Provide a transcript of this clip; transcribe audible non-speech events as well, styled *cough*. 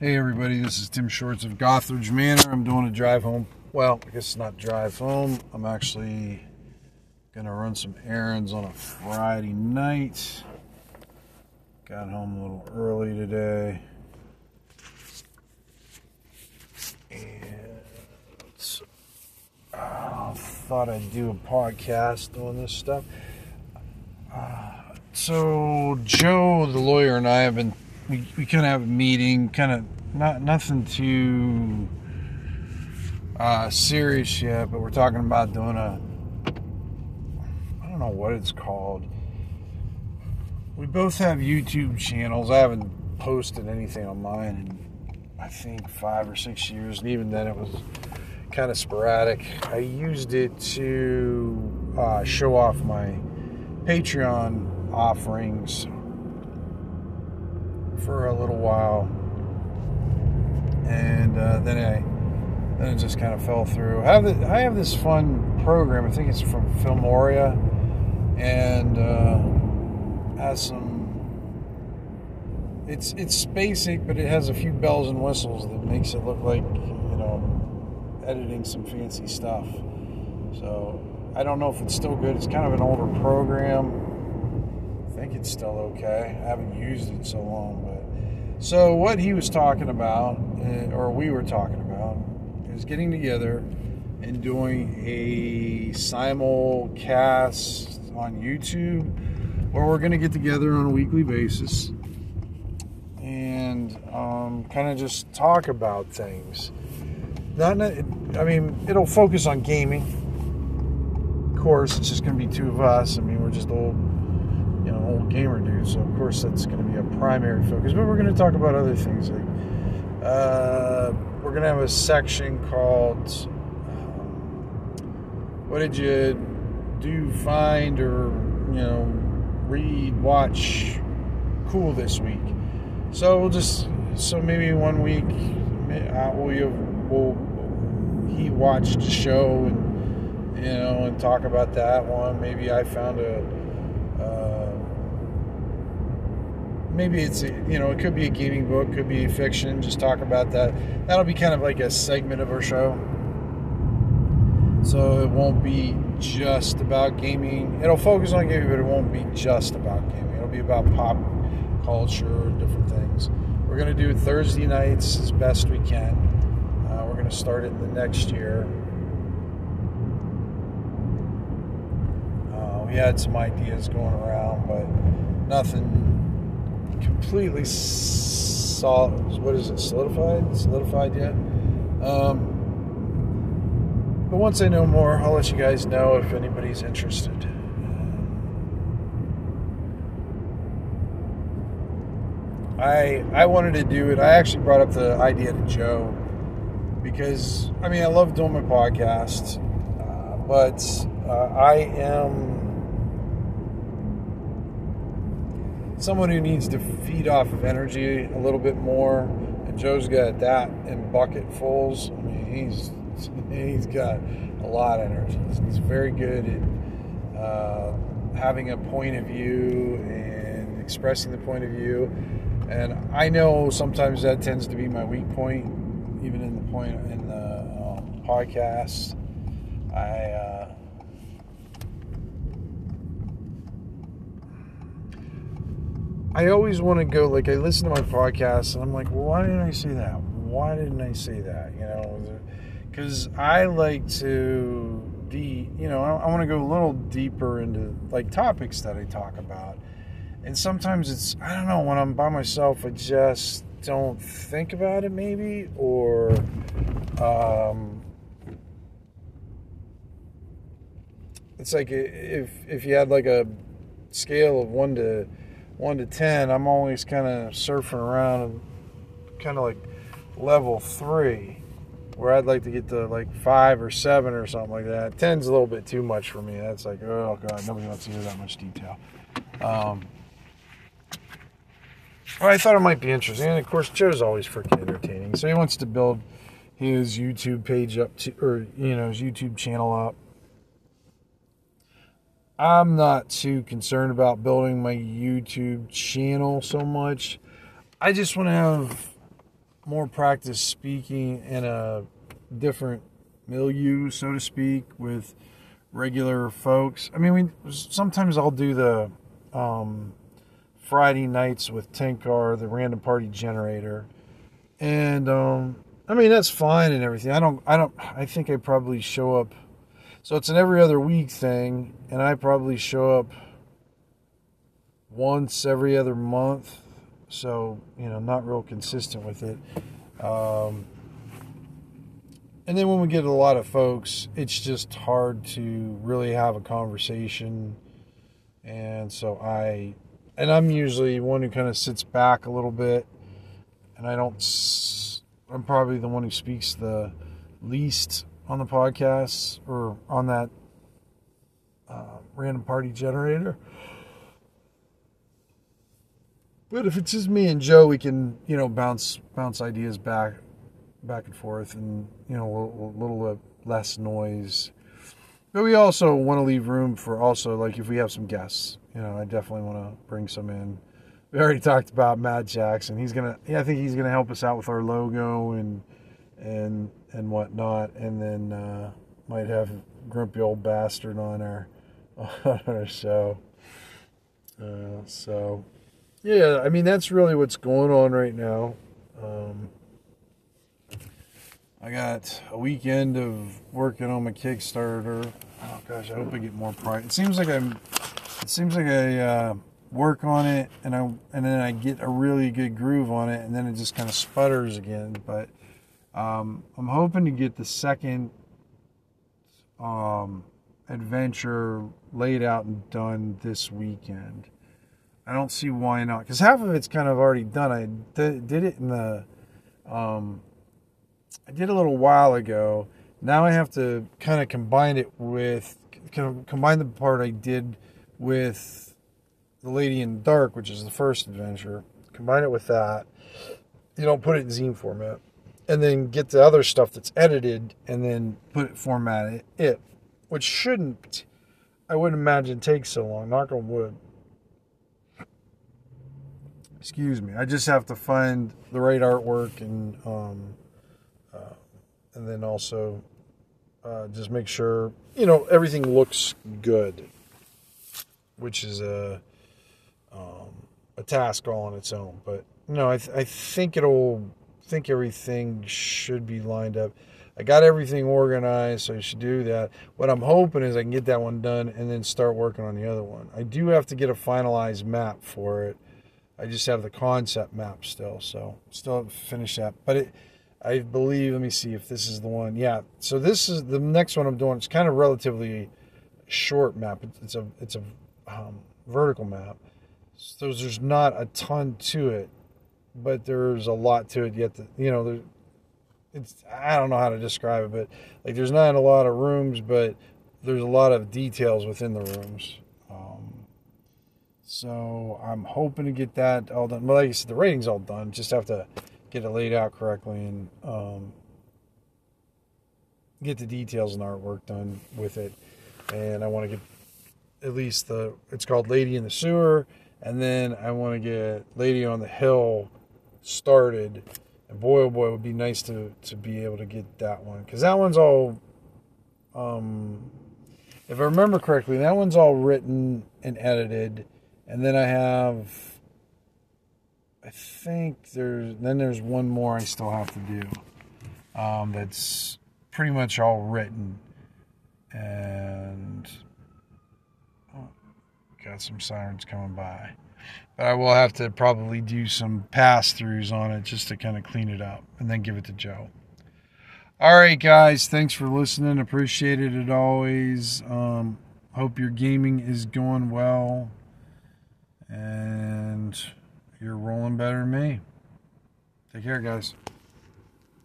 Hey everybody, this is Tim Shorts of Gothridge Manor. I'm doing a drive home. Well, I guess it's not drive home. I'm actually gonna run some errands on a Friday night. Got home a little early today. And uh, thought I'd do a podcast on this stuff. Uh, so Joe, the lawyer, and I have been we, we kind of have a meeting, kind of not nothing too uh, serious yet, but we're talking about doing a I don't know what it's called. We both have YouTube channels. I haven't posted anything on mine in I think five or six years, and even then it was kind of sporadic. I used it to uh, show off my Patreon offerings for a little while, and uh, then I then it just kind of fell through. I have the, I have this fun program. I think it's from Filmora, and uh, has some. It's it's basic, but it has a few bells and whistles that makes it look like you know editing some fancy stuff. So I don't know if it's still good. It's kind of an older program think it's still okay. I haven't used it so long, but so what he was talking about, uh, or we were talking about, is getting together and doing a simulcast on YouTube, where we're going to get together on a weekly basis and um, kind of just talk about things. Not, I mean, it'll focus on gaming. Of course, it's just going to be two of us. I mean, we're just old old gamer dudes. So of course that's going to be a primary focus. But we're going to talk about other things like uh, we're going to have a section called um, "What did you do, find, or you know read, watch, cool this week?" So we'll just so maybe one week uh, we'll, we'll he watched a show and you know and talk about that one. Maybe I found a maybe it's you know it could be a gaming book, could be fiction. Just talk about that. That'll be kind of like a segment of our show. So it won't be just about gaming. It'll focus on gaming, but it won't be just about gaming. It'll be about pop culture different things. We're going to do Thursday nights as best we can. Uh, we're going to start it the next year. Uh, we had some ideas going around, but nothing completely solid. What is it? Solidified? Solidified yet? Um, but once I know more, I'll let you guys know if anybody's interested. I I wanted to do it. I actually brought up the idea to Joe because I mean I love doing my podcast, uh, but uh, I am someone who needs to feed off of energy a little bit more. And Joe's got that in bucketfuls. I mean, he's he's got a lot of energy. He's very good at uh, having a point of view and expressing the point of view. And I know sometimes that tends to be my weak point, even in the point in the um, podcast. I uh, I always want to go like I listen to my podcast and I'm like, well, why didn't I say that? Why didn't I say that? You know, because I like to be, you know, I, I want to go a little deeper into like topics that I talk about, and sometimes it's I don't know when I'm by myself, I just don't think about it maybe or. Um, it's like if if you had like a scale of one to one to ten, I'm always kind of surfing around kind of like level three, where I'd like to get to like five or seven or something like that. Ten's a little bit too much for me. That's like, oh god, nobody wants to hear that much detail. Um, well, I thought it might be interesting, and of course, Joe's always freaking entertaining. So he wants to build his YouTube page up to, or you know, his YouTube channel up I'm not too concerned about building my YouTube channel so much. I just want to have more practice speaking in a different milieu, so to speak, with regular folks. I mean, we sometimes I'll do the um, Friday nights with Tenkar, the random party generator, and um, I mean that's fine and everything. I don't, I don't, I think I probably show up. So it's an every other week thing, and I probably show up once every other month. So you know, not real consistent with it. Um, and then when we get a lot of folks, it's just hard to really have a conversation. And so I, and I'm usually one who kind of sits back a little bit, and I don't. I'm probably the one who speaks the least on the podcast or on that uh, random party generator. But if it's just me and Joe, we can you know bounce bounce ideas back back and forth, and you know a little, little less noise. But we also want to leave room for also like if we have some guests. You know, I definitely want to bring some in. We already talked about Matt Jackson. He's gonna, yeah, I think he's gonna help us out with our logo and and and whatnot, and then uh, might have grumpy old bastard on our *laughs* on our show. Uh, so, yeah, I mean that's really what's going on right now. Um, I got a weekend of working on my Kickstarter. Oh gosh, I hope I get more pride. It seems like I'm. It seems like I uh, work on it and I and then I get a really good groove on it and then it just kind of sputters again. But um, I'm hoping to get the second um, adventure laid out and done this weekend. I don't see why not because half of it's kind of already done. I did, did it in the um, I did a little while ago. Now I have to kind of combine it with combine the part I did with the Lady in the Dark, which is the first adventure. Combine it with that. You don't put it in zine format, and then get the other stuff that's edited, and then put it format it, which shouldn't. I wouldn't imagine take so long. Knock on wood. Excuse me. I just have to find the right artwork and um, and then also uh, just make sure you know everything looks good, which is a um, a task all on its own. But no, I, th- I think it'll think everything should be lined up. I got everything organized, so I should do that. What I'm hoping is I can get that one done and then start working on the other one. I do have to get a finalized map for it. I just have the concept map still, so still finish that. But it I believe. Let me see if this is the one. Yeah. So this is the next one I'm doing. It's kind of relatively short map. It's a it's a um, vertical map. So there's not a ton to it, but there's a lot to it. Yet you know, there, it's I don't know how to describe it, but like there's not a lot of rooms, but there's a lot of details within the rooms. Um, so I'm hoping to get that all done. But like I said, the rating's all done. Just have to get it laid out correctly and um, get the details and artwork done with it. And I want to get at least the it's called Lady in the Sewer, and then I want to get Lady on the Hill started. And boy, oh boy, it would be nice to to be able to get that one because that one's all. Um, if I remember correctly, that one's all written and edited, and then I have I think there's then there's one more I still have to do. Um, that's pretty much all written, and oh, got some sirens coming by. But I will have to probably do some pass throughs on it just to kind of clean it up and then give it to Joe. All right, guys. Thanks for listening. Appreciate it as always. Um, hope your gaming is going well. And you're rolling better than me. Take care, guys.